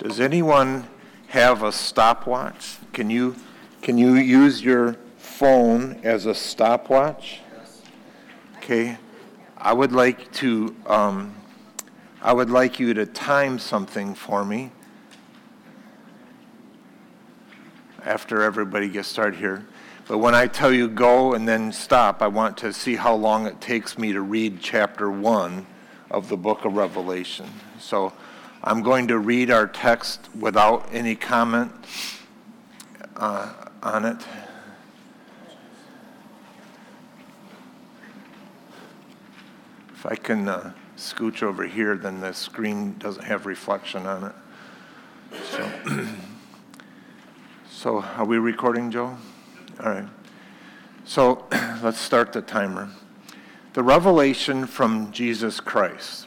Does anyone have a stopwatch? Can you, can you use your phone as a stopwatch? Okay. I would like to, um, I would like you to time something for me after everybody gets started here. But when I tell you go and then stop, I want to see how long it takes me to read chapter one of the book of Revelation. So I'm going to read our text without any comment uh, on it. If I can uh, scooch over here, then the screen doesn't have reflection on it. So, so are we recording, Joe? All right. So let's start the timer. The revelation from Jesus Christ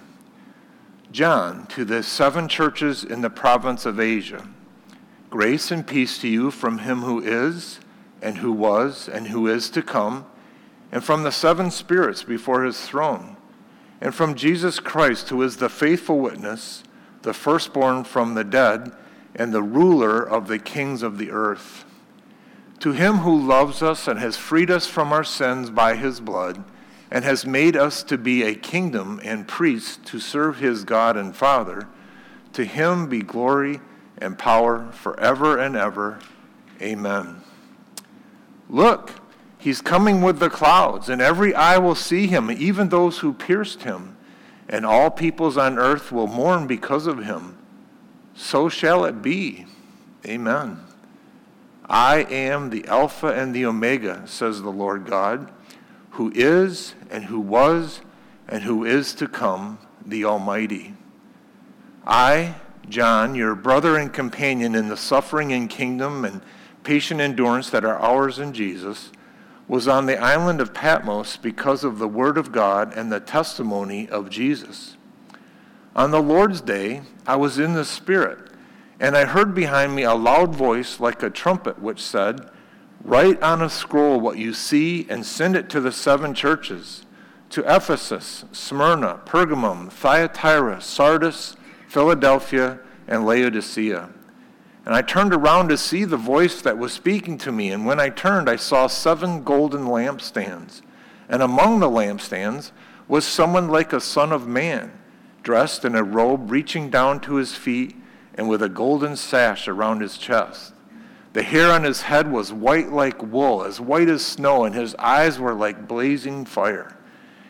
John, to the seven churches in the province of Asia, grace and peace to you from him who is, and who was, and who is to come, and from the seven spirits before his throne, and from Jesus Christ, who is the faithful witness, the firstborn from the dead, and the ruler of the kings of the earth. To him who loves us and has freed us from our sins by his blood, and has made us to be a kingdom and priests to serve his God and Father. To him be glory and power forever and ever. Amen. Look, he's coming with the clouds, and every eye will see him, even those who pierced him, and all peoples on earth will mourn because of him. So shall it be. Amen. I am the Alpha and the Omega, says the Lord God who is, and who was, and who is to come, the Almighty. I, John, your brother and companion in the suffering and kingdom and patient endurance that are ours in Jesus, was on the island of Patmos because of the word of God and the testimony of Jesus. On the Lord's day, I was in the Spirit, and I heard behind me a loud voice like a trumpet, which said, Write on a scroll what you see and send it to the seven churches to Ephesus, Smyrna, Pergamum, Thyatira, Sardis, Philadelphia, and Laodicea. And I turned around to see the voice that was speaking to me. And when I turned, I saw seven golden lampstands. And among the lampstands was someone like a son of man, dressed in a robe reaching down to his feet and with a golden sash around his chest. The hair on his head was white like wool, as white as snow, and his eyes were like blazing fire.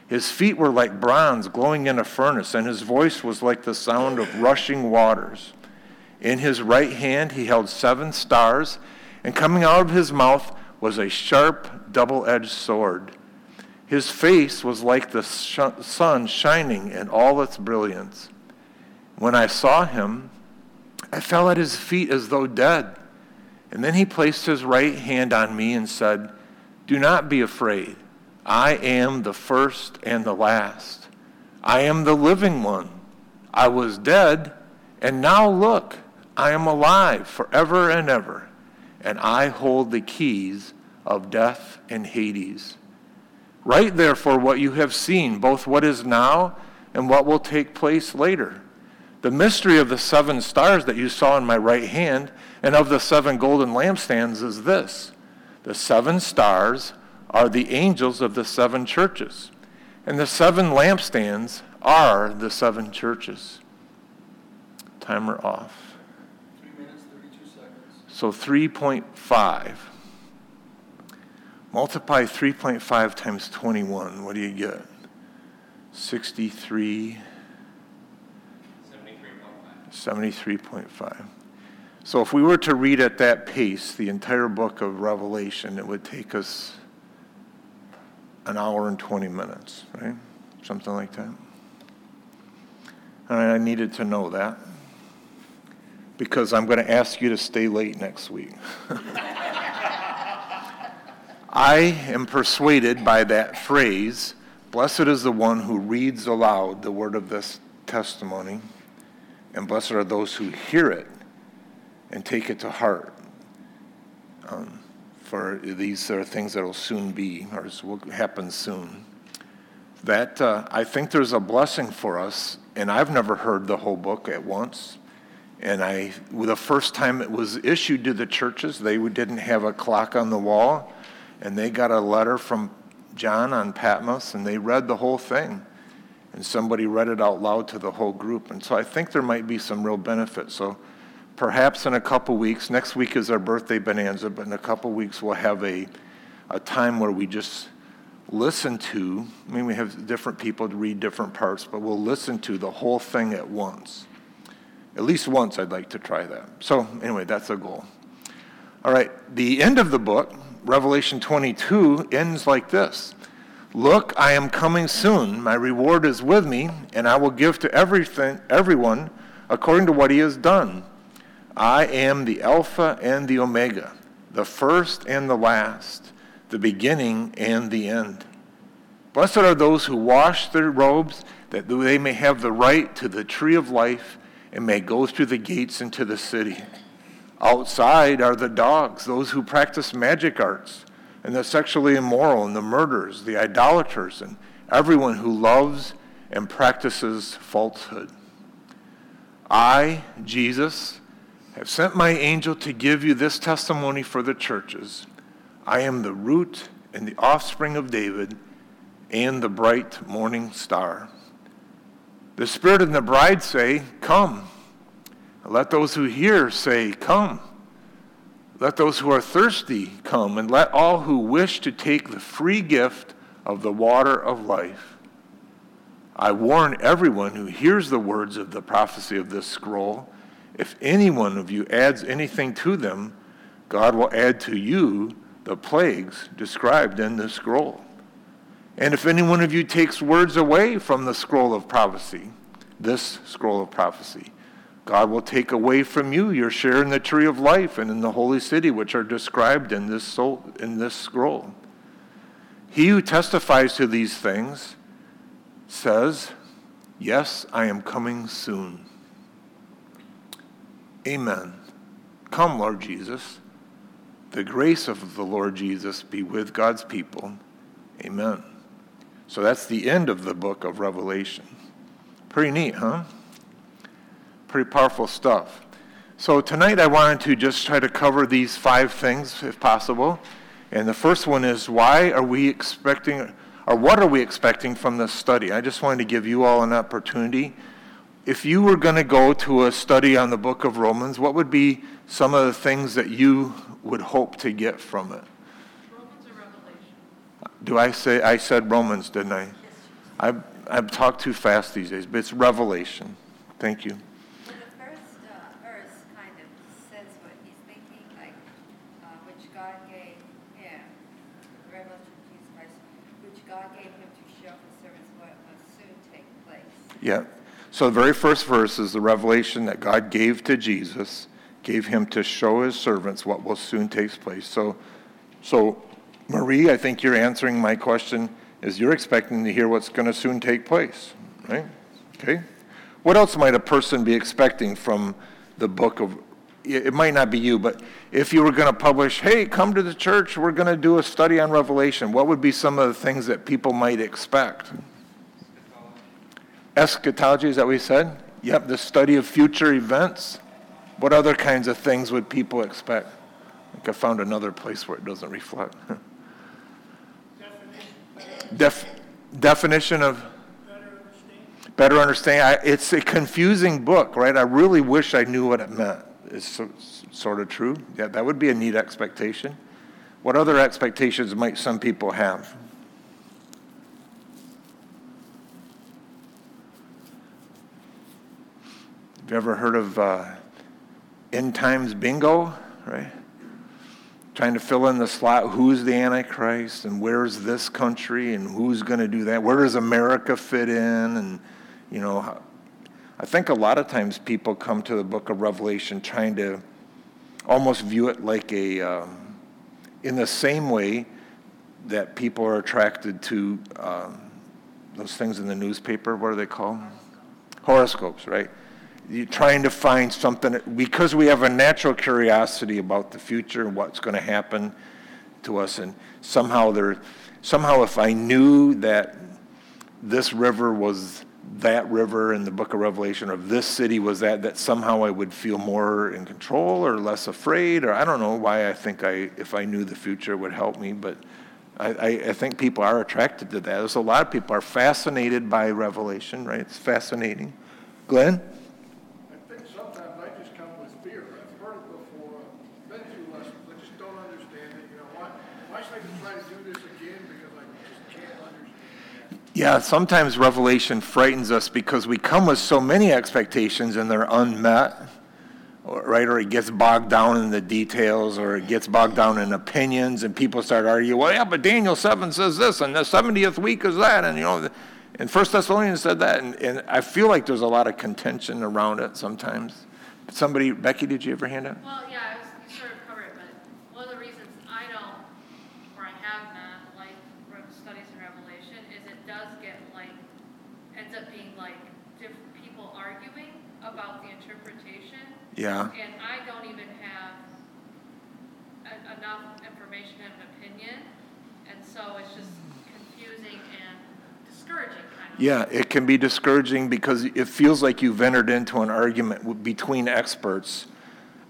His feet were like bronze glowing in a furnace, and his voice was like the sound of rushing waters. In his right hand he held seven stars, and coming out of his mouth was a sharp, double edged sword. His face was like the sh- sun shining in all its brilliance. When I saw him, I fell at his feet as though dead. And then he placed his right hand on me and said, Do not be afraid. I am the first and the last. I am the living one. I was dead, and now look, I am alive forever and ever, and I hold the keys of death and Hades. Write therefore what you have seen, both what is now and what will take place later. The mystery of the seven stars that you saw in my right hand and of the seven golden lampstands is this the seven stars are the angels of the seven churches, and the seven lampstands are the seven churches. Timer off. Three minutes, 32 seconds. So 3.5. Multiply 3.5 times 21. What do you get? 63. 73.5. So if we were to read at that pace the entire book of Revelation, it would take us an hour and 20 minutes, right? Something like that. And I needed to know that because I'm going to ask you to stay late next week. I am persuaded by that phrase Blessed is the one who reads aloud the word of this testimony, and blessed are those who hear it and take it to heart. Um, for these are things that will soon be, or will happen soon. That uh, I think there's a blessing for us, and I've never heard the whole book at once. And I, the first time it was issued to the churches, they didn't have a clock on the wall, and they got a letter from John on Patmos, and they read the whole thing. And somebody read it out loud to the whole group. And so I think there might be some real benefit. So perhaps in a couple weeks, next week is our birthday bonanza, but in a couple weeks we'll have a, a time where we just listen to, I mean, we have different people to read different parts, but we'll listen to the whole thing at once. At least once, I'd like to try that. So, anyway, that's a goal. All right, the end of the book Revelation 22 ends like this Look, I am coming soon. My reward is with me, and I will give to everything, everyone according to what he has done. I am the Alpha and the Omega, the first and the last, the beginning and the end. Blessed are those who wash their robes, that they may have the right to the tree of life and may go through the gates into the city. Outside are the dogs, those who practice magic arts, and the sexually immoral, and the murderers, the idolaters, and everyone who loves and practices falsehood. I, Jesus, have sent my angel to give you this testimony for the churches. I am the root and the offspring of David and the bright morning star. The Spirit and the bride say, Come. Let those who hear say, Come. Let those who are thirsty come, and let all who wish to take the free gift of the water of life. I warn everyone who hears the words of the prophecy of this scroll if any one of you adds anything to them, God will add to you the plagues described in the scroll. And if any one of you takes words away from the scroll of prophecy, this scroll of prophecy, God will take away from you your share in the tree of life and in the holy city, which are described in this, soul, in this scroll. He who testifies to these things says, Yes, I am coming soon. Amen. Come, Lord Jesus. The grace of the Lord Jesus be with God's people. Amen. So that's the end of the book of Revelation. Pretty neat, huh? Pretty powerful stuff. So tonight I wanted to just try to cover these five things if possible. And the first one is why are we expecting, or what are we expecting from this study? I just wanted to give you all an opportunity. If you were going to go to a study on the book of Romans, what would be some of the things that you would hope to get from it? Romans or Revelation? Do I say, I said Romans, didn't I? I've, I've talked too fast these days, but it's Revelation. Thank you. Yeah. So the very first verse is the revelation that God gave to Jesus, gave him to show his servants what will soon take place. So, so Marie, I think you're answering my question is you're expecting to hear what's going to soon take place, right? Okay. What else might a person be expecting from the book of it might not be you, but if you were going to publish, hey, come to the church, we're going to do a study on Revelation, what would be some of the things that people might expect? Eschatology, is that what said? Yep, the study of future events. What other kinds of things would people expect? I think I found another place where it doesn't reflect. Def, definition of better understand. I, it's a confusing book, right? I really wish I knew what it meant. It's so, sort of true. Yeah, that would be a neat expectation. What other expectations might some people have? You ever heard of uh, end times bingo, right? Trying to fill in the slot who's the Antichrist and where's this country and who's going to do that? Where does America fit in? And, you know, I think a lot of times people come to the book of Revelation trying to almost view it like a, um, in the same way that people are attracted to um, those things in the newspaper. What are they called? Horoscopes, right? You're trying to find something because we have a natural curiosity about the future and what's going to happen to us, and somehow there, somehow if I knew that this river was that river in the book of Revelation, or this city was that, that somehow I would feel more in control or less afraid, or I don't know why I think I, if I knew the future, would help me, but I, I, think people are attracted to that. There's a lot of people are fascinated by Revelation, right? It's fascinating. Glenn? I think sometimes I just come with fear. I've heard it before, I've been through lessons, I just don't understand it, you know, why, why should I even try to do this again because I just can't understand it? Yeah, sometimes Revelation frightens us because we come with so many expectations and they're unmet, right? Or it gets bogged down in the details, or it gets bogged down in opinions, and people start arguing, well, yeah, but Daniel 7 says this, and the 70th week is that, and you know, and First Thessalonians said that, and, and I feel like there's a lot of contention around it sometimes. Somebody, Becky, did you ever hand it? Well, yeah, I was, you sort of covered it, but one of the reasons I don't, or I have not liked re- studies in Revelation is it does get like, ends up being like different people arguing about the interpretation. Yeah. And I don't even have en- enough information have an opinion, and so it's just confusing and discouraging kind of. Yeah, it can be discouraging because it feels like you've entered into an argument between experts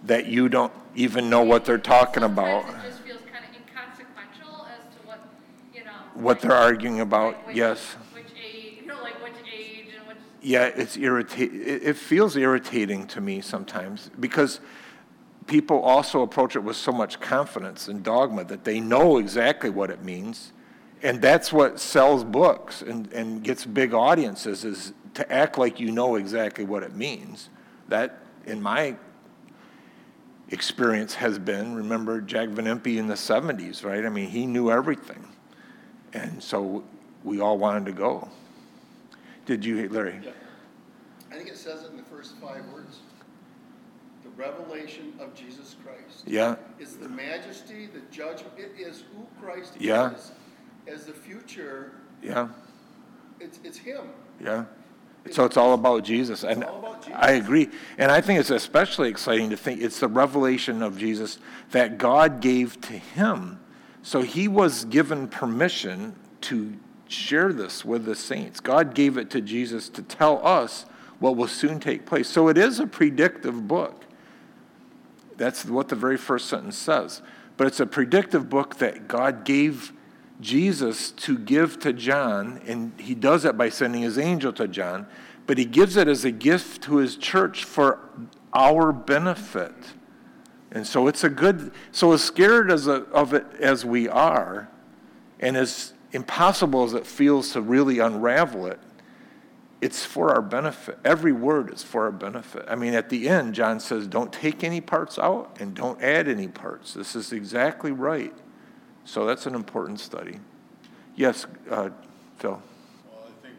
that you don't even know what they're talking about, it just feels kind of inconsequential as to what, you know. what like- they're arguing about, like yes. Which age, you know, like which age and which, Yeah, it's irritating. It, feels irritating to me sometimes because people also approach it with so much confidence and dogma that they know exactly what it means. And that's what sells books and, and gets big audiences is to act like you know exactly what it means. That, in my experience, has been, remember Jack Van Impe in the 70s, right? I mean, he knew everything. And so we all wanted to go. Did you, hear Larry? I think it says it in the first five words. The revelation of Jesus Christ. Yeah. It's the majesty, the judgment, it is who Christ is. Yeah. is. As the future, Yeah, it's, it's him. yeah. So it's all about Jesus. And all about Jesus. I agree. And I think it's especially exciting to think it's the revelation of Jesus that God gave to him. So he was given permission to share this with the saints. God gave it to Jesus to tell us what will soon take place. So it is a predictive book. That's what the very first sentence says. But it's a predictive book that God gave Jesus to give to John, and he does it by sending his angel to John, but he gives it as a gift to his church for our benefit. And so it's a good, so as scared as a, of it as we are, and as impossible as it feels to really unravel it, it's for our benefit. Every word is for our benefit. I mean, at the end, John says, don't take any parts out and don't add any parts. This is exactly right. So that's an important study. Yes, uh, Phil. Well, I think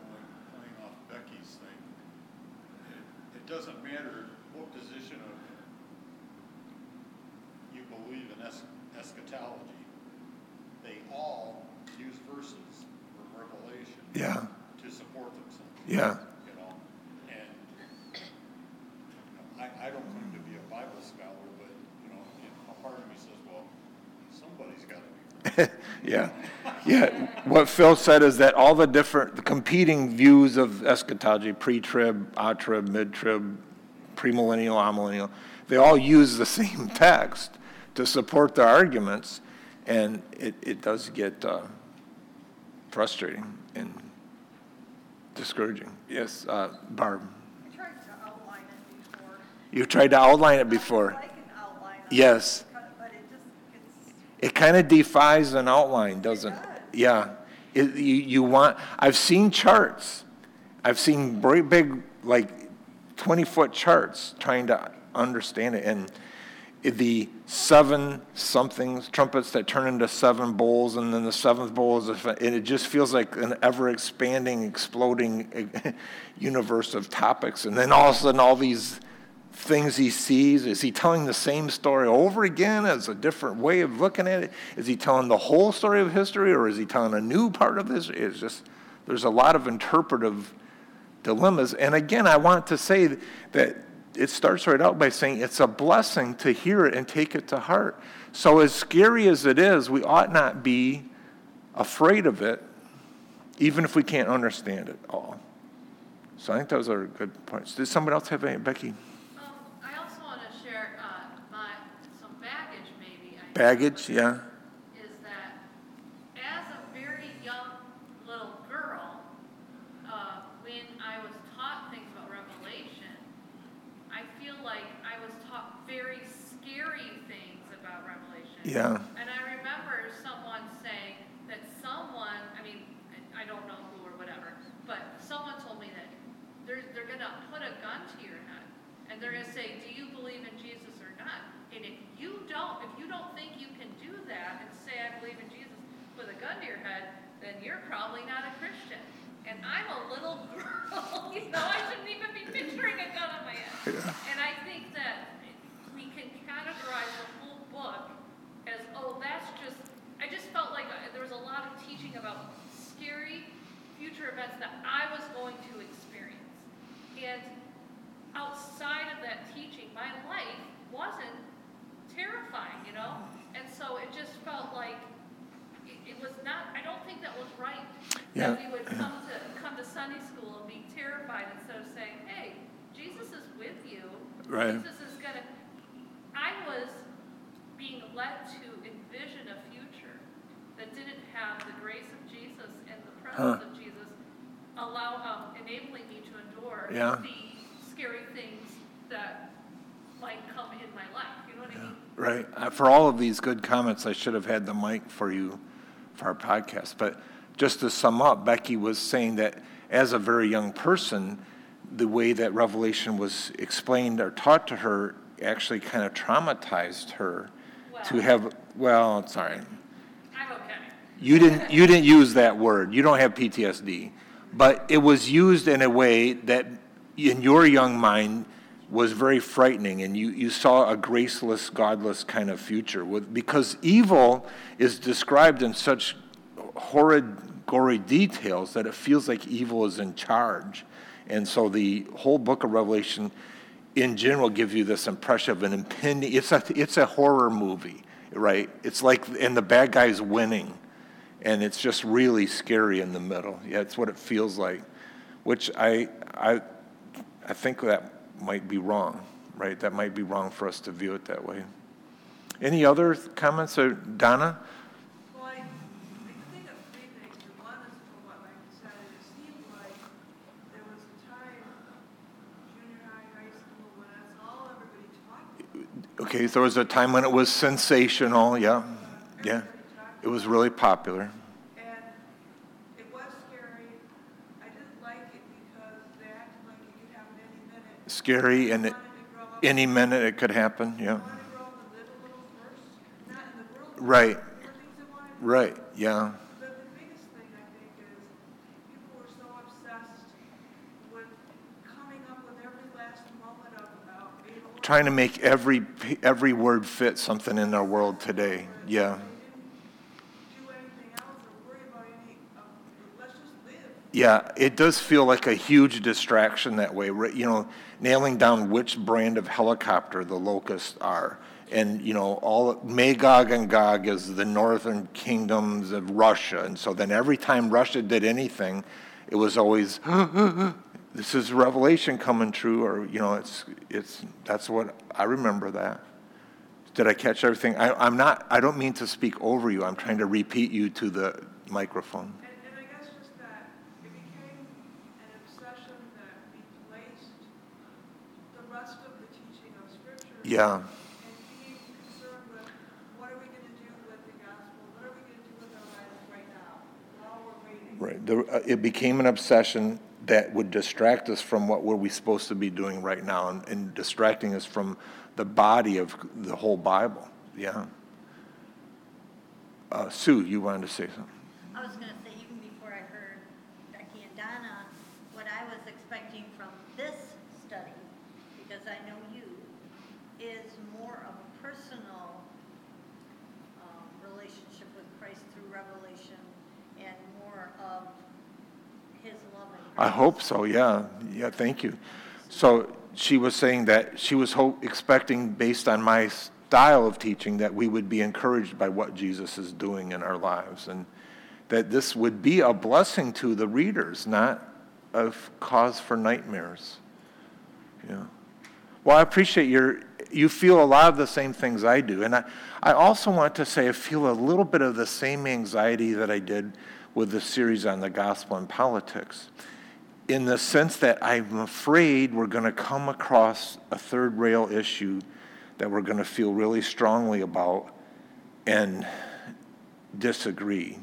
going, playing off Becky's thing, it, it doesn't matter what position of you believe in es- eschatology. They all use verses from Revelation Yeah, to support themselves. yeah, You know, and I, I don't claim to be a Bible scholar, but, you know, a part of me says, well, somebody's gotta be yeah. Yeah, what Phil said is that all the different the competing views of eschatology, pre-trib, a-trib, mid-trib, premillennial, amillennial, they all use the same text to support their arguments, and it, it does get uh, frustrating and discouraging. Yes, uh, Barb, I tried to outline it before. you tried to outline it before. I can outline it. Yes. But it just, It kind of defies an outline, doesn't it? does. Yeah. It, you, you want, I've seen charts. I've seen very big, like 20 foot charts trying to understand it. And the seven somethings, trumpets that turn into seven bowls, and then the seventh bowl is, and it just feels like an ever expanding, exploding universe of topics. And then all of a sudden, all these things he sees, is he telling the same story over again as a different way of looking at it? Is he telling the whole story of history, or is he telling a new part of history? It's just, there's a lot of interpretive dilemmas. And again, I want to say that it starts right out by saying it's a blessing to hear it and take it to heart. So, as scary as it is, we ought not be afraid of it, even if we can't understand it all. So, I think those are good points. Does somebody else have any? Becky? Um, I also want to share, uh, my, some baggage maybe. I Baggage, yeah. Is that as a very young little girl, uh, when I was taught things about Revelation, I feel like I was taught very scary things about Revelation. Yeah. And I remember someone saying that someone, I mean, I don't know who or whatever, but someone told me that they're, they're gonna put a gun to your head, and they're gonna say, do you believe in Jesus or not? And if you don't, if you don't think you can do that and say, I believe in Jesus, with a gun to your head, then you're probably not a Christian. And I'm a little girl, you know, I shouldn't even be picturing a gun on my head. Yeah. And I think that we can categorize the whole book oh, that's just, I just felt like uh, there was a lot of teaching about scary future events that I was going to experience. And outside of that teaching, my life wasn't terrifying, you know? And so it just felt like it, it was not, I don't think that was right. Yeah. That we would come to, come to Sunday school and be terrified instead of saying, hey, Jesus is with you. Right. Jesus is gonna, I was being led to envision a future that didn't have the grace of Jesus and the presence of Jesus allow, um, enabling me to endure Yeah. the scary things that might come in my life, you know what I mean? Right. Uh, For all of these good comments, I should have had the mic for you for our podcast. But just to sum up, Becky was saying that as a very young person, the way that Revelation was explained or taught to her actually kind of traumatized her to have, well, sorry. I'm okay. You didn't, you didn't use that word. You don't have PTSD. But it was used in a way that, in your young mind, was very frightening, and you, you saw a graceless, godless kind of future. With, because evil is described in such horrid, gory details that it feels like evil is in charge. And so the whole book of Revelation, in general, gives you this impression of an impending, it's a, it's a horror movie, right? It's like, and the bad guy's winning and it's just really scary in the middle. Yeah, it's what it feels like, which I, I, I think that might be wrong, right? That might be wrong for us to view it that way. Any other comments, or Donna? Well, I, I think of three things, and one is for what Mike said, it seemed like there was a time, junior high, high school, when that's all everybody talked about. Okay, so there was a time when it was sensational. Yeah, yeah, it was really popular. And it was scary. I didn't like it because they acted like it could happen any minute. Scary, and it, wanted to grow up. any minute it could happen. Yeah, Right. Right. to grow up and live a little first, not in the world. Right. There were things I wanted to right. Yeah, But the biggest thing, I think, is people were so obsessed with coming up with every last moment of about being a trying to make every every word fit something in our world today. Yeah. Yeah, it does feel like a huge distraction that way. You know, nailing down which brand of helicopter the locusts are, and you know, all Magog and Gog is the northern kingdoms of Russia, and so then every time Russia did anything, it was always, this is Revelation coming true, or you know, it's it's that's what I remember that. Did I catch everything? I, I'm not. I don't mean to speak over you. I'm trying to repeat you to the microphone. And, and I guess just that it became an obsession that replaced the rest of the teaching of Scripture. Yeah. And being concerned with what are we going to do with the gospel? What are we going to do with our lives right now while we're waiting? Right. The, uh, it became an obsession that would distract us from what we're we supposed to be doing right now and, and distracting us from the body of the whole Bible. Yeah. Uh, Sue, you wanted to say something? I was gonna say, even before I heard Becky and Donna, what I was expecting from this study, because I know you, is more of a personal, um, relationship with Christ through revelation and more of his love and I hope so, yeah. Yeah, thank you. So she was saying that she was hope, expecting, based on my style of teaching, that we would be encouraged by what Jesus is doing in our lives and that this would be a blessing to the readers, not a cause for nightmares. Yeah. Well, I appreciate your, you feel a lot of the same things I do. And I, I also want to say I feel a little bit of the same anxiety that I did with the series on the gospel and politics in the sense that I'm afraid we're going to come across a third rail issue that we're going to feel really strongly about and disagree.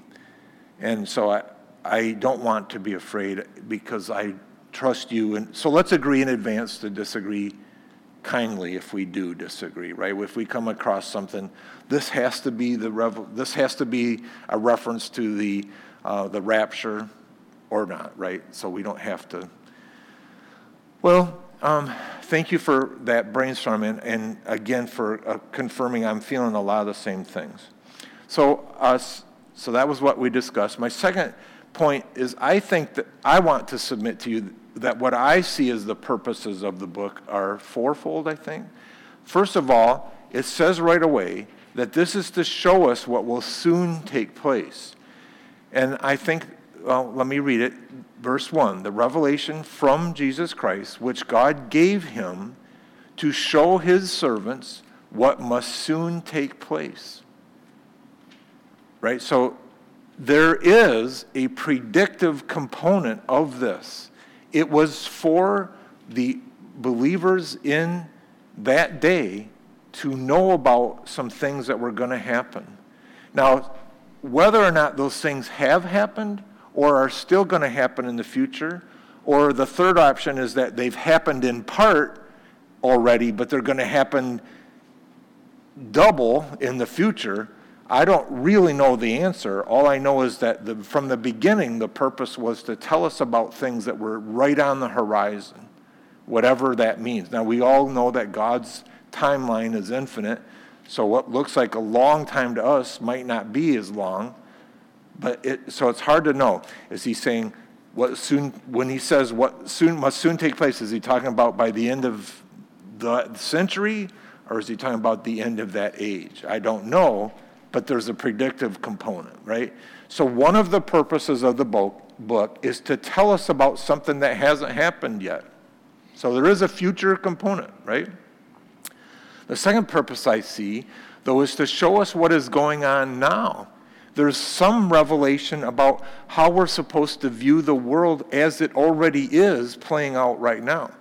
And so I, I don't want to be afraid because I trust you. And so let's agree in advance to disagree kindly if we do disagree, right? If we come across something, this has to be the this has to be a reference to the uh, the rapture or not, right? So we don't have to. Well, um, thank you for that brainstorming, and again for uh, confirming I'm feeling a lot of the same things. So, uh, so that was what we discussed. My second point is I think that I want to submit to you that what I see as the purposes of the book are fourfold, I think. First of all, it says right away that this is to show us what will soon take place. And I think, well, let me read it. Verse 1 The revelation from Jesus Christ, which God gave him to show his servants what must soon take place. Right? So there is a predictive component of this. It was for the believers in that day to know about some things that were going to happen. Now, whether or not those things have happened or are still going to happen in the future, or the third option is that they've happened in part already, but they're going to happen double in the future, I don't really know the answer. All I know is that the, from the beginning, the purpose was to tell us about things that were right on the horizon, whatever that means. Now, we all know that God's timeline is infinite, so what looks like a long time to us might not be as long. But it, so it's hard to know. Is he saying what soon, when he says what soon must soon take place, is he talking about by the end of the century or is he talking about the end of that age? I don't know but there's a predictive component, right? So one of the purposes of the book is to tell us about something that hasn't happened yet. So there is a future component, right? The second purpose I see, though, is to show us what is going on now. There's some revelation about how we're supposed to view the world as it already is playing out right now.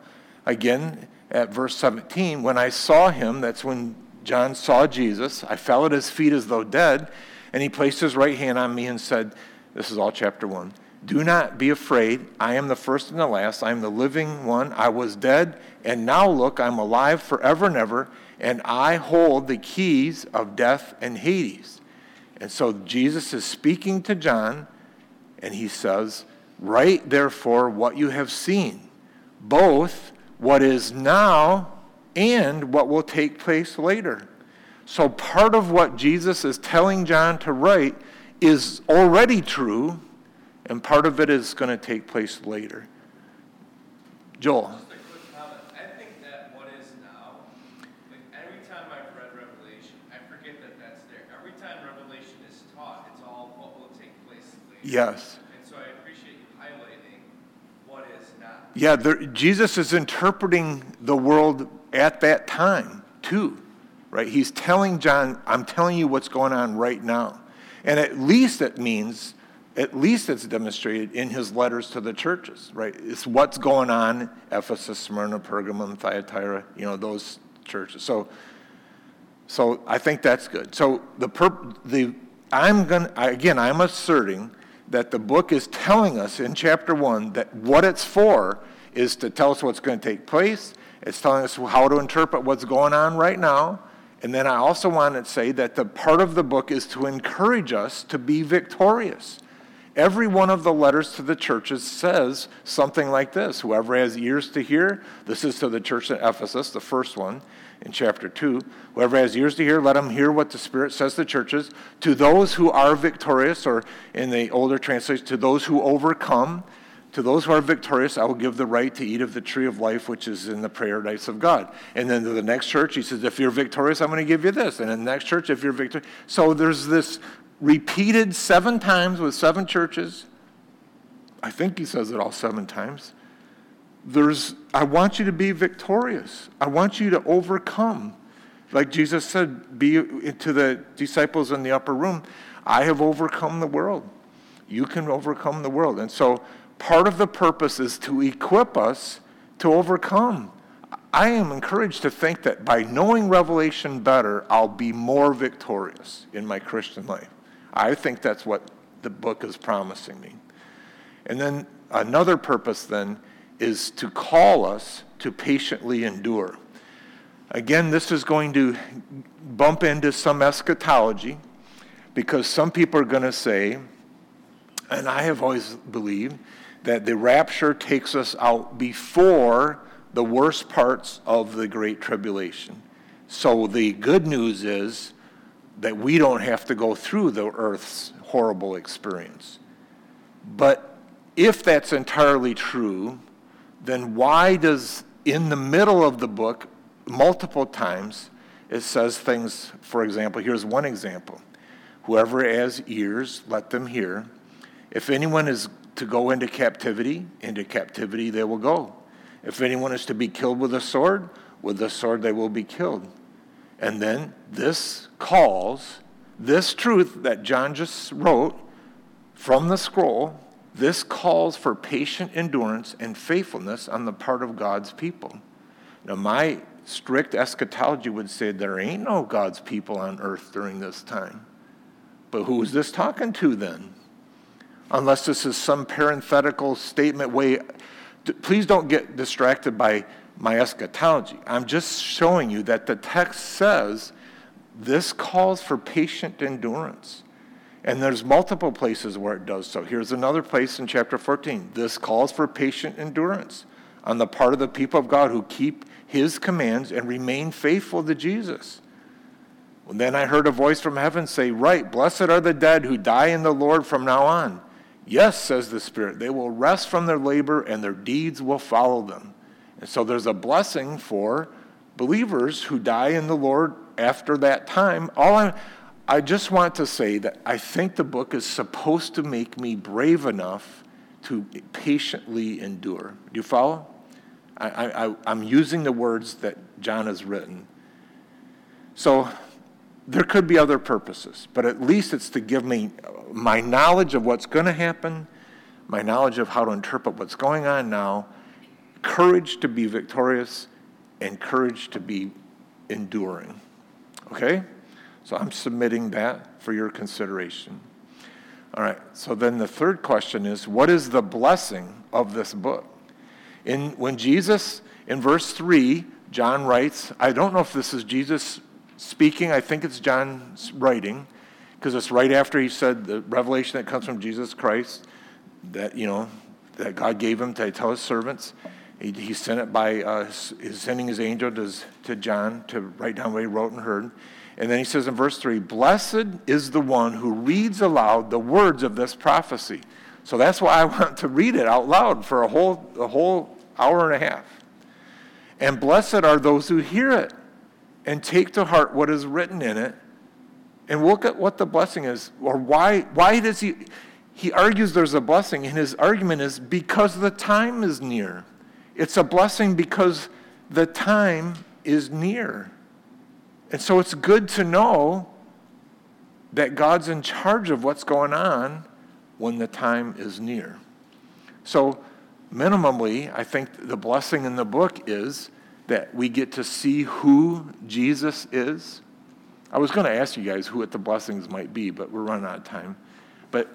Again, at verse 17, when I saw him, that's when John saw Jesus. I fell at his feet as though dead, and he placed his right hand on me and said, This is all chapter one. Do not be afraid. I am the first and the last. I am the living one. I was dead, and now look, I'm alive forever and ever, and I hold the keys of death and Hades. And so Jesus is speaking to John, and he says, Write therefore what you have seen, both what is now and what will take place later. So, part of what Jesus is telling John to write is already true, and part of it is going to take place later. Joel. Just a quick comment. I think that what is now, like every time I've read Revelation, I forget that that's there. Every time Revelation is taught, it's all what will take place later. Yes. And so I appreciate you highlighting what is now. Yeah, there, Jesus is interpreting the world at that time, too, right? He's telling John, I'm telling you what's going on right now. And at least it means, at least it's demonstrated in his letters to the churches, right? It's what's going on, Ephesus, Smyrna, Pergamum, Thyatira, you know, those churches. So, so I think that's good. So the, perp, the I'm going to, again, I'm asserting that the book is telling us in chapter one that what it's for is to tell us what's going to take place. It's telling us how to interpret what's going on right now. And then I also want to say that the part of the book is to encourage us to be victorious. Every one of the letters to the churches says something like this Whoever has ears to hear, this is to the church at Ephesus, the first one in chapter 2. Whoever has ears to hear, let him hear what the Spirit says to the churches. To those who are victorious, or in the older translation, to those who overcome, to those who are victorious, I will give the right to eat of the tree of life, which is in the paradise of God. And then to the next church, he says, if you're victorious, I'm going to give you this. And in the next church, if you're victorious. So there's this repeated seven times with seven churches. I think he says it all seven times. There's, I want you to be victorious. I want you to overcome. Like Jesus said, be to the disciples in the upper room, I have overcome the world. You can overcome the world. And so part of the purpose is to equip us to overcome. I am encouraged to think that by knowing Revelation better, I'll be more victorious in my Christian life. I think that's what the book is promising me. And then another purpose then is to call us to patiently endure. Again, this is going to bump into some eschatology because some people are going to say, and I have always believed, that the rapture takes us out before the worst parts of the Great Tribulation. So the good news is that we don't have to go through the earth's horrible experience. But if that's entirely true, then why does, in the middle of the book, multiple times, it says things, for example, here's one example Whoever has ears, let them hear. If anyone is to go into captivity, into captivity they will go. If anyone is to be killed with a sword, with the sword they will be killed. And then this calls, this truth that John just wrote from the scroll, this calls for patient endurance and faithfulness on the part of God's people. Now, my strict eschatology would say there ain't no God's people on earth during this time. But who is this talking to then? Unless this is some parenthetical statement way. Please don't get distracted by my eschatology. I'm just showing you that the text says this calls for patient endurance. And there's multiple places where it does so. Here's another place in chapter 14. This calls for patient endurance on the part of the people of God who keep his commands and remain faithful to Jesus. And then I heard a voice from heaven say, Write, blessed are the dead who die in the Lord from now on. Yes, says the Spirit, they will rest from their labor and their deeds will follow them. And so there's a blessing for believers who die in the Lord after that time. All I, I just want to say that I think the book is supposed to make me brave enough to patiently endure. Do you follow? I, I'm using the words that John has written. So there could be other purposes, but at least it's to give me my knowledge of what's going to happen, my knowledge of how to interpret what's going on now, courage to be victorious and courage to be enduring. Okay? So I'm submitting that for your consideration. All right, so then the third question is what is the blessing of this book? In, when Jesus, in verse 3, John writes, I don't know if this is Jesus speaking, I think it's John's writing, because it's right after he said the revelation that comes from Jesus Christ that, you know, that God gave him to tell his servants. He, he sent it by uh, sending his angel to, to John to write down what he wrote and heard. And then he says in verse 3 Blessed is the one who reads aloud the words of this prophecy. So that's why I want to read it out loud for a whole, a whole hour and a half. And blessed are those who hear it and take to heart what is written in it and look at what the blessing is or why why does he he argues there's a blessing and his argument is because the time is near it's a blessing because the time is near. And so it's good to know that God's in charge of what's going on when the time is near. So, minimally, I think the blessing in the book is that we get to see who Jesus is. I was going to ask you guys who what the blessings might be, but we're running out of time. But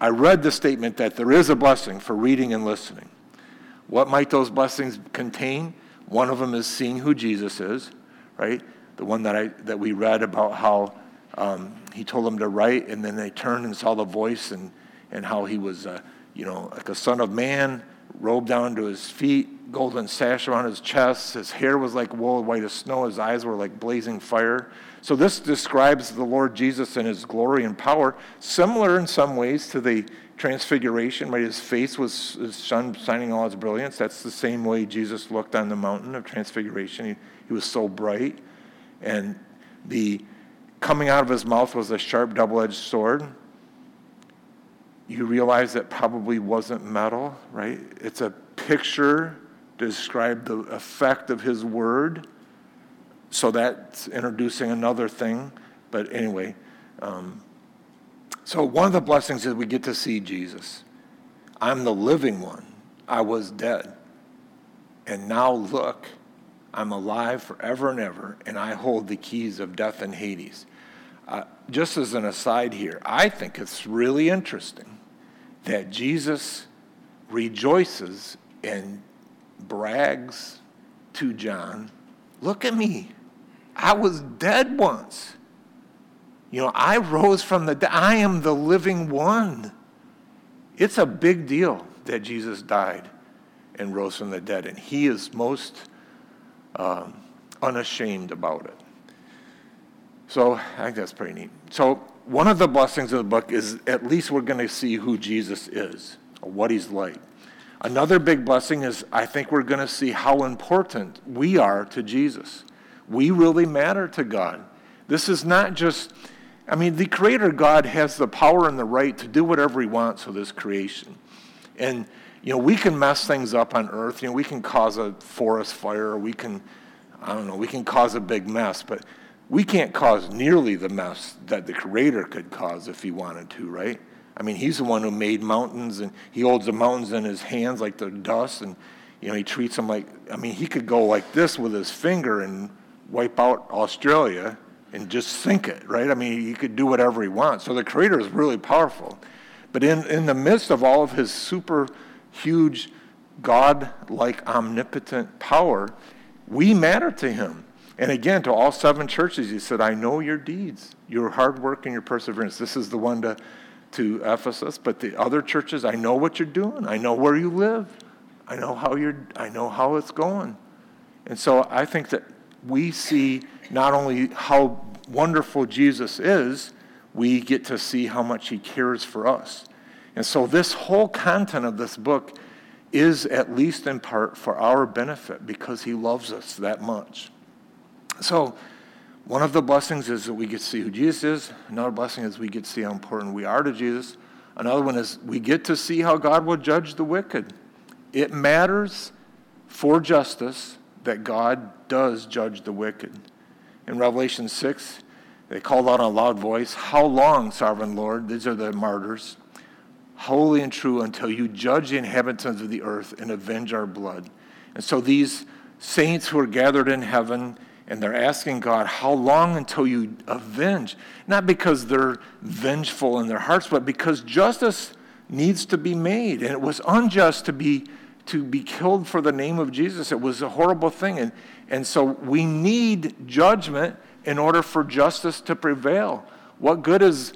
I read the statement that there is a blessing for reading and listening. What might those blessings contain? One of them is seeing who Jesus is, right? The one that, I, that we read about how um, he told them to write, and then they turned and saw the voice, and, and how he was, uh, you know, like a son of man, robed down to his feet, golden sash around his chest. His hair was like wool, white as snow. His eyes were like blazing fire. So this describes the Lord Jesus and his glory and power, similar in some ways to the transfiguration, right? His face was his sun shining all its brilliance. That's the same way Jesus looked on the mountain of transfiguration. He, he was so bright. And the coming out of his mouth was a sharp double-edged sword. You realize that probably wasn't metal, right? It's a picture to describe the effect of his word. So that's introducing another thing. But anyway, um, so one of the blessings is we get to see Jesus. I'm the living one. I was dead. And now look, I'm alive forever and ever, and I hold the keys of death and Hades. Uh, just as an aside here, I think it's really interesting that Jesus rejoices and brags to John, Look at me. I was dead once. You know, I rose from the dead. I am the living one. It's a big deal that Jesus died and rose from the dead, and he is most um, unashamed about it. So I think that's pretty neat. So one of the blessings of the book is at least we're going to see who Jesus is, or what he's like. Another big blessing is I think we're going to see how important we are to Jesus. We really matter to God. This is not just, I mean, the Creator God has the power and the right to do whatever He wants with His creation. And, you know, we can mess things up on earth. You know, we can cause a forest fire, we can, I don't know, we can cause a big mess, but we can't cause nearly the mess that the Creator could cause if He wanted to, right? I mean, he's the one who made mountains, and he holds the mountains in his hands like they're dust, and you know he treats them like. I mean, he could go like this with his finger and wipe out Australia and just sink it, right? I mean, he could do whatever he wants. So the Creator is really powerful, but in in the midst of all of his super huge, God-like omnipotent power, we matter to him. And again, to all seven churches, he said, I know your deeds, your hard work, and your perseverance. This is the one to to Ephesus, but the other churches, I know what you're doing. I know where you live. I know how you're I know how it's going. And so I think that we see not only how wonderful Jesus is, we get to see how much he cares for us. And so this whole content of this book is at least in part for our benefit because he loves us that much. So one of the blessings is that we get to see who Jesus is. Another blessing is we get to see how important we are to Jesus. Another one is we get to see how God will judge the wicked. It matters for justice that God does judge the wicked. In Revelation 6, they called out in a loud voice, How long, sovereign Lord? These are the martyrs. Holy and true until you judge the inhabitants of the earth and avenge our blood. And so these saints who are gathered in heaven and they're asking God, How long until you avenge? Not because they're vengeful in their hearts, but because justice needs to be made. And it was unjust to be, to be killed for the name of Jesus. It was a horrible thing. And, and so we need judgment in order for justice to prevail. What good is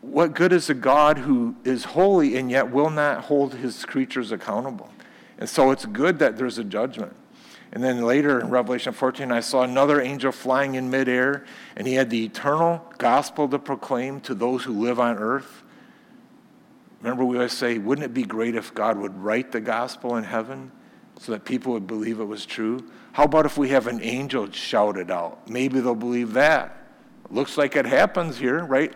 what good is a God who is holy and yet will not hold his creatures accountable? And so it's good that there's a judgment. And then later in Revelation 14, I saw another angel flying in midair, and he had the eternal gospel to proclaim to those who live on earth. Remember, we always say, wouldn't it be great if God would write the gospel in heaven so that people would believe it was true? How about if we have an angel shout it out? Maybe they'll believe that. Looks like it happens here, right?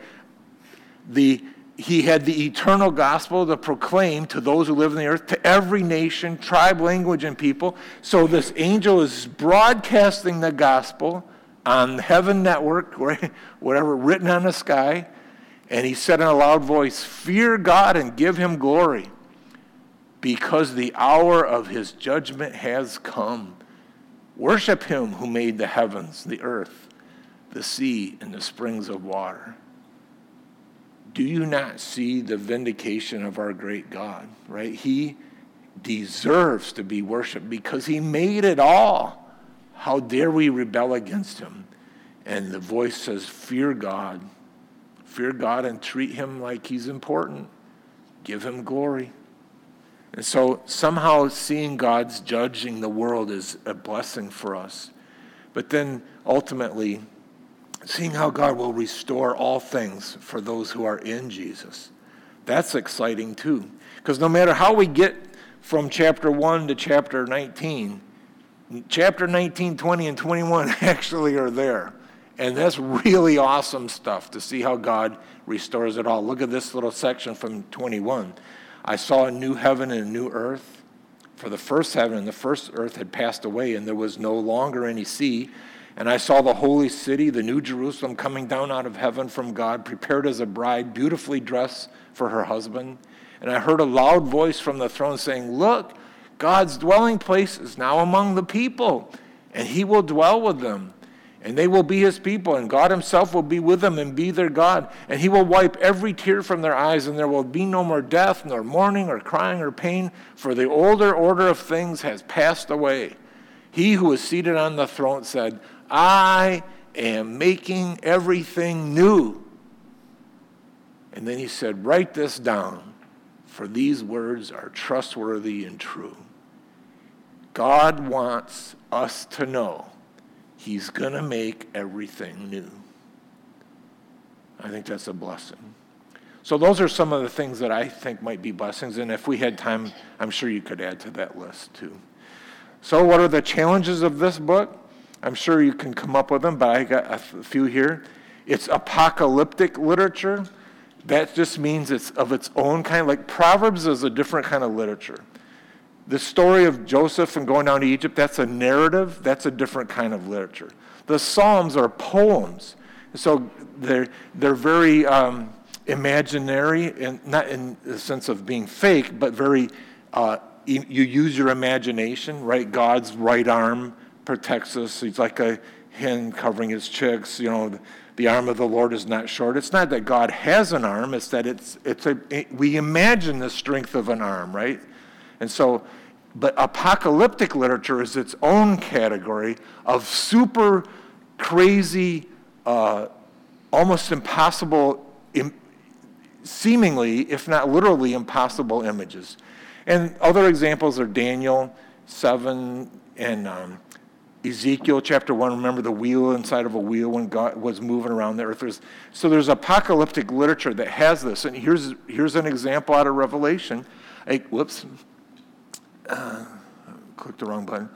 The he had the eternal gospel to proclaim to those who live in the earth, to every nation, tribe, language, and people. So this angel is broadcasting the gospel on the Heaven Network, whatever, written on the sky. And he said in a loud voice, Fear God and give him glory, because the hour of his judgment has come. Worship him who made the heavens, the earth, the sea, and the springs of water do you not see the vindication of our great God, right? He deserves to be worshiped because he made it all. How dare we rebel against him? And the voice says, Fear God. Fear God and treat him like he's important. Give him glory. And so somehow seeing God's judging the world is a blessing for us. But then ultimately, seeing how God will restore all things for those who are in Jesus. That's exciting too. Because no matter how we get from chapter 1 to chapter 19, chapter 19, 20, and 21 actually are there. And that's really awesome stuff to see how God restores it all. Look at this little section from 21. I saw a new heaven and a new earth. For the first heaven and the first earth had passed away, and there was no longer any sea. And I saw the holy city, the new Jerusalem, coming down out of heaven from God, prepared as a bride, beautifully dressed for her husband. And I heard a loud voice from the throne saying, Look, God's dwelling place is now among the people, and he will dwell with them. And they will be his people, and God himself will be with them and be their God. And he will wipe every tear from their eyes, and there will be no more death, nor mourning, or crying, or pain, for the older order of things has passed away. He who is seated on the throne said, I am making everything new. And then he said, Write this down, for these words are trustworthy and true. God wants us to know he's going to make everything new. I think that's a blessing. So, those are some of the things that I think might be blessings. And if we had time, I'm sure you could add to that list too. So, what are the challenges of this book? I'm sure you can come up with them, but I got a few here. It's apocalyptic literature. That just means it's of its own kind. Like Proverbs is a different kind of literature. The story of Joseph and going down to Egypt, that's a narrative, that's a different kind of literature. The Psalms are poems. So they're, they're very um, imaginary, and not in the sense of being fake, but very, uh, you use your imagination, right? God's right arm protects us. He's like a hen covering his chicks. You know, the arm of the Lord is not short. It's not that God has an arm, it's that it's, it's a, it, we imagine the strength of an arm, right? And so, but apocalyptic literature is its own category of super crazy, uh, almost impossible, Im- seemingly, if not literally impossible images. And other examples are Daniel 7 and um, Ezekiel chapter 1, remember the wheel inside of a wheel when God was moving around the earth. There's, so there's apocalyptic literature that has this. And here's, here's an example out of Revelation. A, whoops, uh, clicked the wrong button.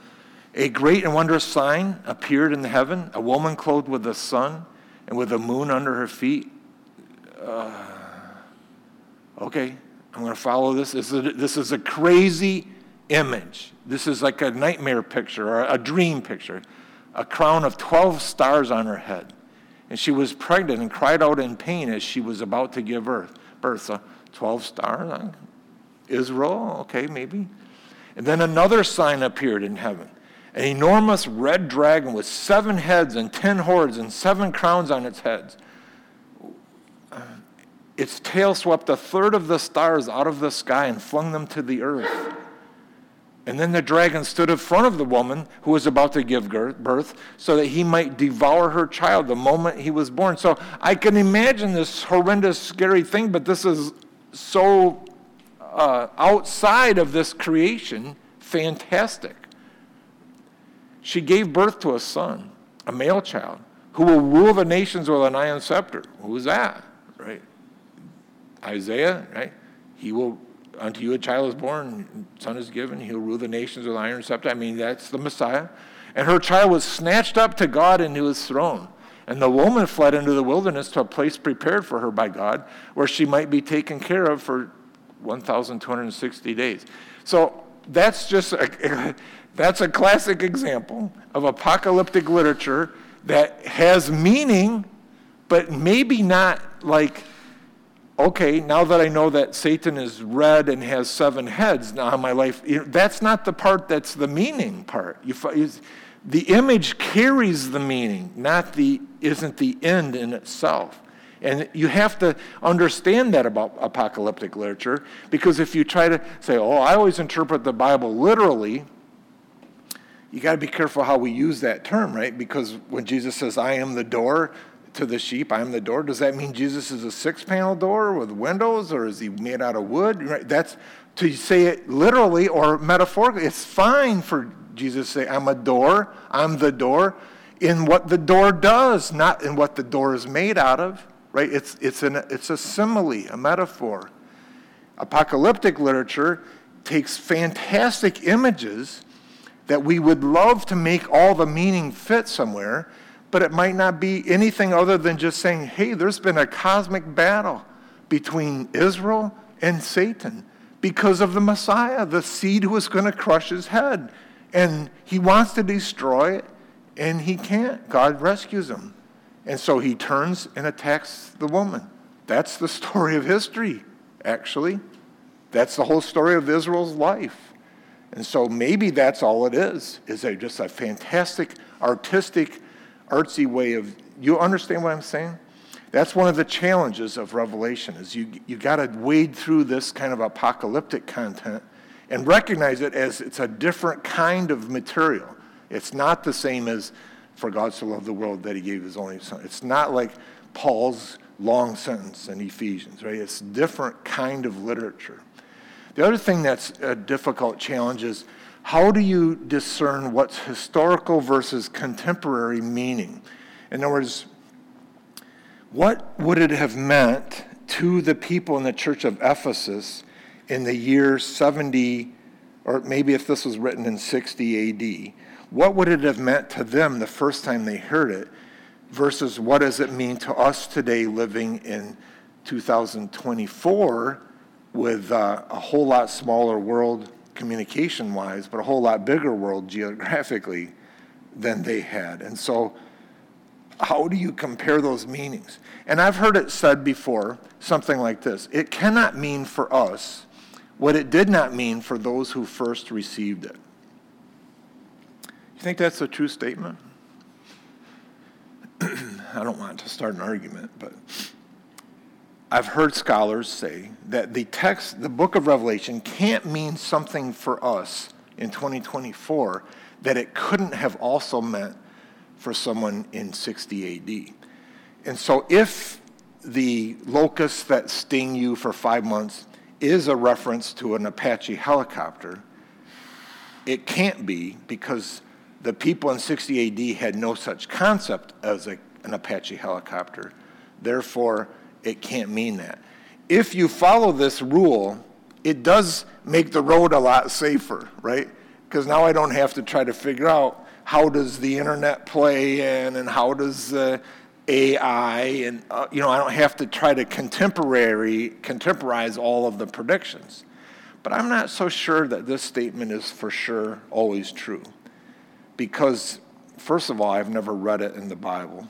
A great and wondrous sign appeared in the heaven a woman clothed with the sun and with the moon under her feet. Uh, okay, I'm going to follow this. This is, a, this is a crazy image. This is like a nightmare picture or a dream picture. A crown of 12 stars on her head. And she was pregnant and cried out in pain as she was about to give birth. birth. So 12 stars, uh, Israel, okay, maybe. And then another sign appeared in heaven an enormous red dragon with seven heads and ten horns and seven crowns on its heads. Its tail swept a third of the stars out of the sky and flung them to the earth. And then the dragon stood in front of the woman who was about to give birth so that he might devour her child the moment he was born. So I can imagine this horrendous, scary thing, but this is so uh, outside of this creation, fantastic. She gave birth to a son, a male child, who will rule the nations with an iron scepter. Who's that? Right? Isaiah, right? He will unto you a child is born, son is given, he'll rule the nations with iron scepter. I mean, that's the Messiah. And her child was snatched up to God into his throne. And the woman fled into the wilderness to a place prepared for her by God, where she might be taken care of for 1,260 days. So that's just a, that's a classic example of apocalyptic literature that has meaning, but maybe not like okay, now that I know that Satan is red and has seven heads now in my life, that's not the part that's the meaning part. You, the image carries the meaning, not the isn't the end in itself. And you have to understand that about apocalyptic literature because if you try to say, oh, I always interpret the Bible literally, you got to be careful how we use that term, right? Because when Jesus says, I am the door to the sheep, I am the door, does that mean Jesus is a six panel door with windows or is he made out of wood? Right? That's to say it literally or metaphorically. It's fine for Jesus to say, I'm a door, I'm the door, in what the door does, not in what the door is made out of right? It's, it's, an, it's a simile, a metaphor. Apocalyptic literature takes fantastic images that we would love to make all the meaning fit somewhere, but it might not be anything other than just saying, hey, there's been a cosmic battle between Israel and Satan because of the Messiah, the seed who is going to crush his head. And he wants to destroy it, and he can't. God rescues him. And so he turns and attacks the woman. That's the story of history, actually. That's the whole story of Israel's life. And so maybe that's all it is, is a, just a fantastic, artistic, artsy way of, you understand what I'm saying? That's one of the challenges of Revelation is you, you got to wade through this kind of apocalyptic content and recognize it as it's a different kind of material. It's not the same as for God so loved the world that he gave his only son. It's not like Paul's long sentence in Ephesians, right? It's different kind of literature. The other thing that's a difficult challenge is how do you discern what's historical versus contemporary meaning? In other words, what would it have meant to the people in the church of Ephesus in the year 70, or maybe if this was written in 60 AD? what would it have meant to them the first time they heard it versus what does it mean to us today living in 2024 with uh, a whole lot smaller world communication wise, but a whole lot bigger world geographically than they had. And so, how do you compare those meanings? And I've heard it said before something like this it cannot mean for us what it did not mean for those who first received it. You think that's a true statement? I don't want to start an argument, but I've heard scholars say that the text, the book of Revelation, can't mean something for us in 2024 that it couldn't have also meant for someone in 60 AD. And so if the locusts that sting you for five months is a reference to an Apache helicopter, it can't be because the people in 60 AD had no such concept as a, an Apache helicopter. Therefore, it can't mean that. If you follow this rule, it does make the road a lot safer, right? Because now I don't have to try to figure out how does the internet play in and how does uh, AI and uh, you know I don't have to try to contemporary contemporize all of the predictions. But I'm not so sure that this statement is for sure always true because, first of all, I've never read it in the Bible.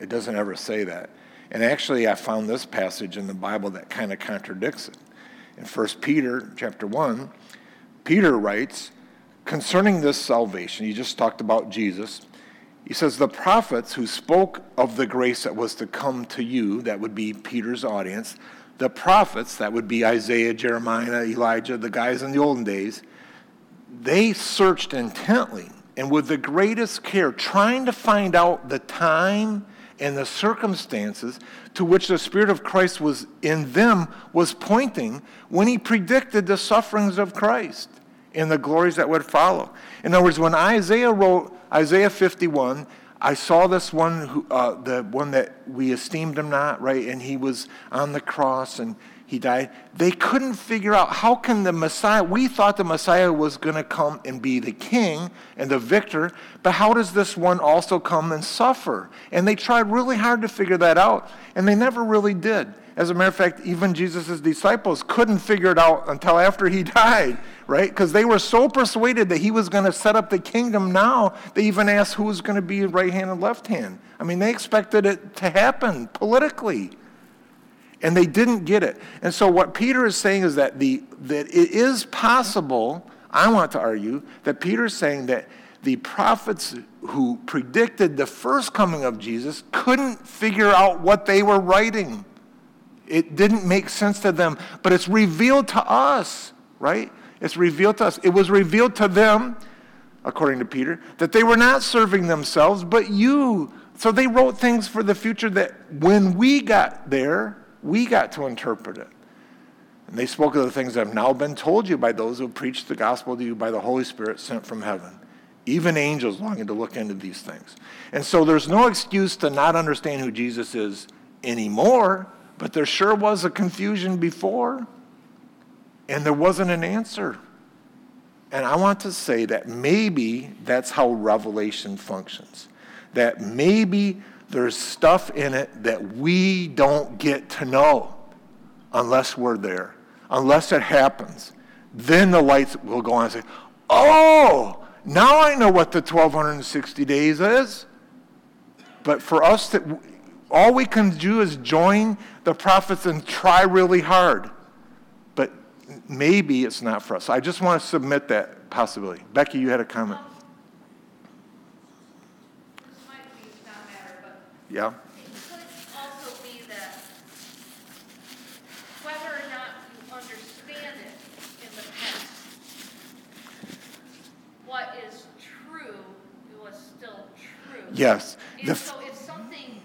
It doesn't ever say that. And actually, I found this passage in the Bible that kind of contradicts it. In 1 Peter chapter 1, Peter writes, concerning this salvation, he just talked about Jesus. He says, The prophets who spoke of the grace that was to come to you, that would be Peter's audience, the prophets, that would be Isaiah, Jeremiah, Elijah, the guys in the olden days, they searched intently and with the greatest care, trying to find out the time and the circumstances to which the Spirit of Christ was in them was pointing when he predicted the sufferings of Christ and the glories that would follow. In other words, when Isaiah wrote Isaiah 51, I saw this one, who, uh, the one that we esteemed him not, right? And he was on the cross and he died. They couldn't figure out how can the Messiah, we thought the Messiah was going to come and be the king and the victor, but how does this one also come and suffer? And they tried really hard to figure that out, and they never really did. As a matter of fact, even Jesus' disciples couldn't figure it out until after he died, right? Because they were so persuaded that he was going to set up the kingdom now, they even asked who was going to be right hand and left hand. I mean, they expected it to happen politically and they didn't get it. And so what Peter is saying is that the that it is possible, I want to argue, that Peter is saying that the prophets who predicted the first coming of Jesus couldn't figure out what they were writing. It didn't make sense to them, but it's revealed to us, right? It's revealed to us. It was revealed to them, according to Peter, that they were not serving themselves, but you. So they wrote things for the future that when we got there, we got to interpret it. And they spoke of the things that have now been told you by those who preached the gospel to you by the Holy Spirit sent from heaven. Even angels longing to look into these things. And so there's no excuse to not understand who Jesus is anymore, but there sure was a confusion before, and there wasn't an answer. And I want to say that maybe that's how revelation functions. That maybe there's stuff in it that we don't get to know unless we're there, unless it happens. Then the lights will go on and say, Oh, now I know what the 1260 days is. But for us, all we can do is join the prophets and try really hard. But maybe it's not for us. I just want to submit that possibility. Becky, you had a comment. This might be not matter, but Yeah? it could also be that whether or not you understand it in the past, what is true was still true. Yes. And f- so if something,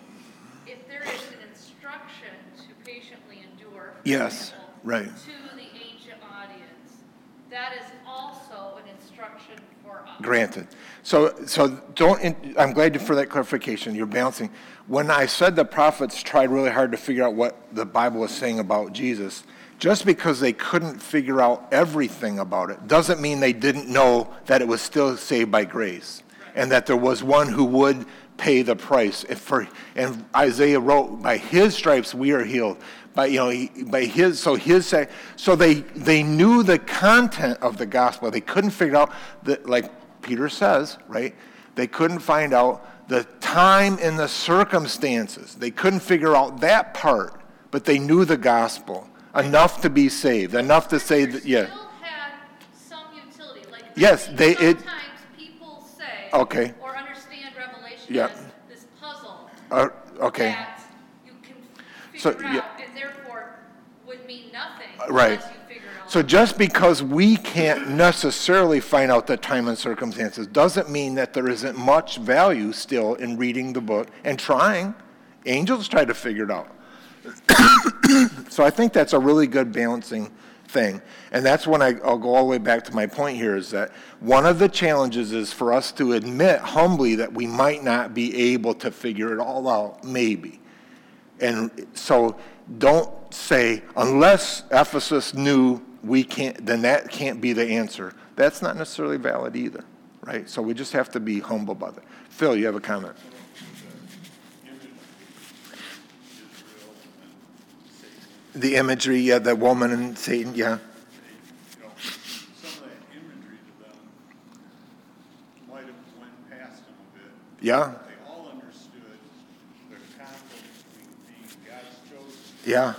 if there is an instruction to patiently endure, for Yes, example, right. to the ancient audience, that is also an instruction for us. Granted. So, so don't, I'm glad for that clarification. You're balancing. When I said the prophets tried really hard to figure out what the Bible was saying about Jesus, just because they couldn't figure out everything about it doesn't mean they didn't know that it was still saved by grace and that there was one who would pay the price. For, and Isaiah wrote, by his stripes we are healed. By, you know, by his, so his, so they, they knew the content of the gospel. They couldn't figure out, that, like Peter says, right? They couldn't find out the time and the circumstances. They couldn't figure out that part, but they knew the gospel enough to be saved, enough to say that, yeah. Still had some utility, like. Yes, they- it- Sometimes people say. Okay. Or understand Revelation Yep. as this puzzle. Uh, okay. That you can So, figure yeah. and therefore would mean nothing right. So just because we can't necessarily find out the time and circumstances doesn't mean that there isn't much value still in reading the book and trying. Angels try to figure it out. so I think that's a really good balancing thing. And that's when I, I'll go all the way back to my point here is that one of the challenges is for us to admit humbly that we might not be able to figure it all out, maybe. And so don't say, unless Ephesus knew we can't, then that can't be the answer. That's not necessarily valid either, right? So we just have to be humble about it. Phil, you have a comment? The imagery, yeah, the woman and Satan, yeah. Yeah, yeah.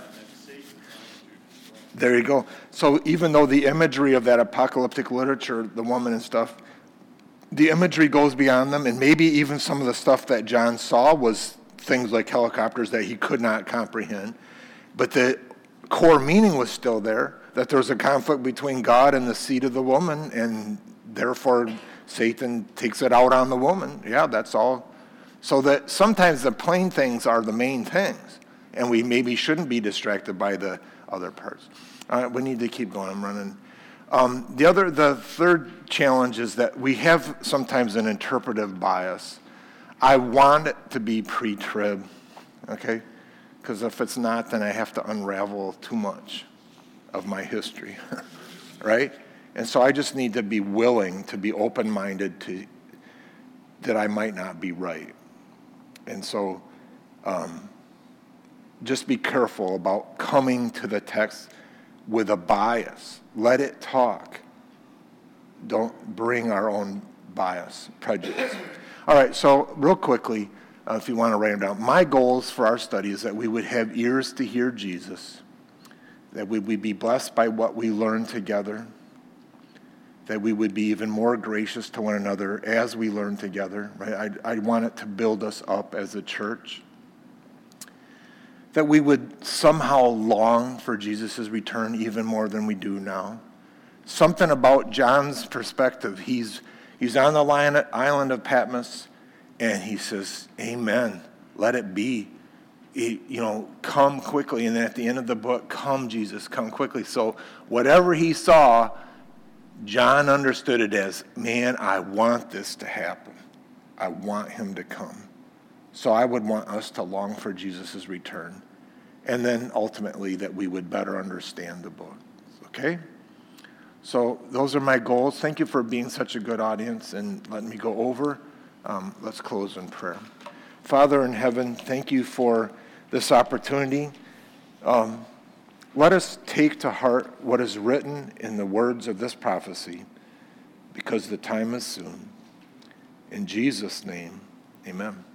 There you go. So even though the imagery of that apocalyptic literature, the woman and stuff, the imagery goes beyond them, and maybe even some of the stuff that John saw was things like helicopters that he could not comprehend. But the core meaning was still there that there was a conflict between God and the seed of the woman, and therefore Satan takes it out on the woman. Yeah, that's all. So that sometimes the plain things are the main things, and we maybe shouldn't be distracted by the other parts. We need to keep going. I'm running. Um, the other, the third challenge is that we have sometimes an interpretive bias. I want it to be pre-trib, okay? Because if it's not, then I have to unravel too much of my history, right? And so I just need to be willing to be open-minded to that I might not be right. And so um, just be careful about coming to the text with a bias. Let it talk. Don't bring our own bias, prejudice. All right, so real quickly, uh, if you want to write them down, my goals for our study is that we would have ears to hear Jesus, that we would be blessed by what we learn together, that we would be even more gracious to one another as we learn together, right? I, I want it to build us up as a church. That we would somehow long for Jesus' return even more than we do now. Something about John's perspective. He's, he's on the island of Patmos and he says, Amen. Let it be. He- you know, come quickly. And then at the end of the book, come, Jesus, come quickly. So whatever he saw, John understood it as, man, I want this to happen. I want him to come. So I would want us to long for Jesus' return. And then ultimately that we would better understand the book. Okay? So those are my goals. Thank you for being such a good audience and letting me go over. Um, let's close in prayer. Father in heaven, thank you for this opportunity. Um, let us take to heart what is written in the words of this prophecy, because the time is soon. In Jesus' name, amen.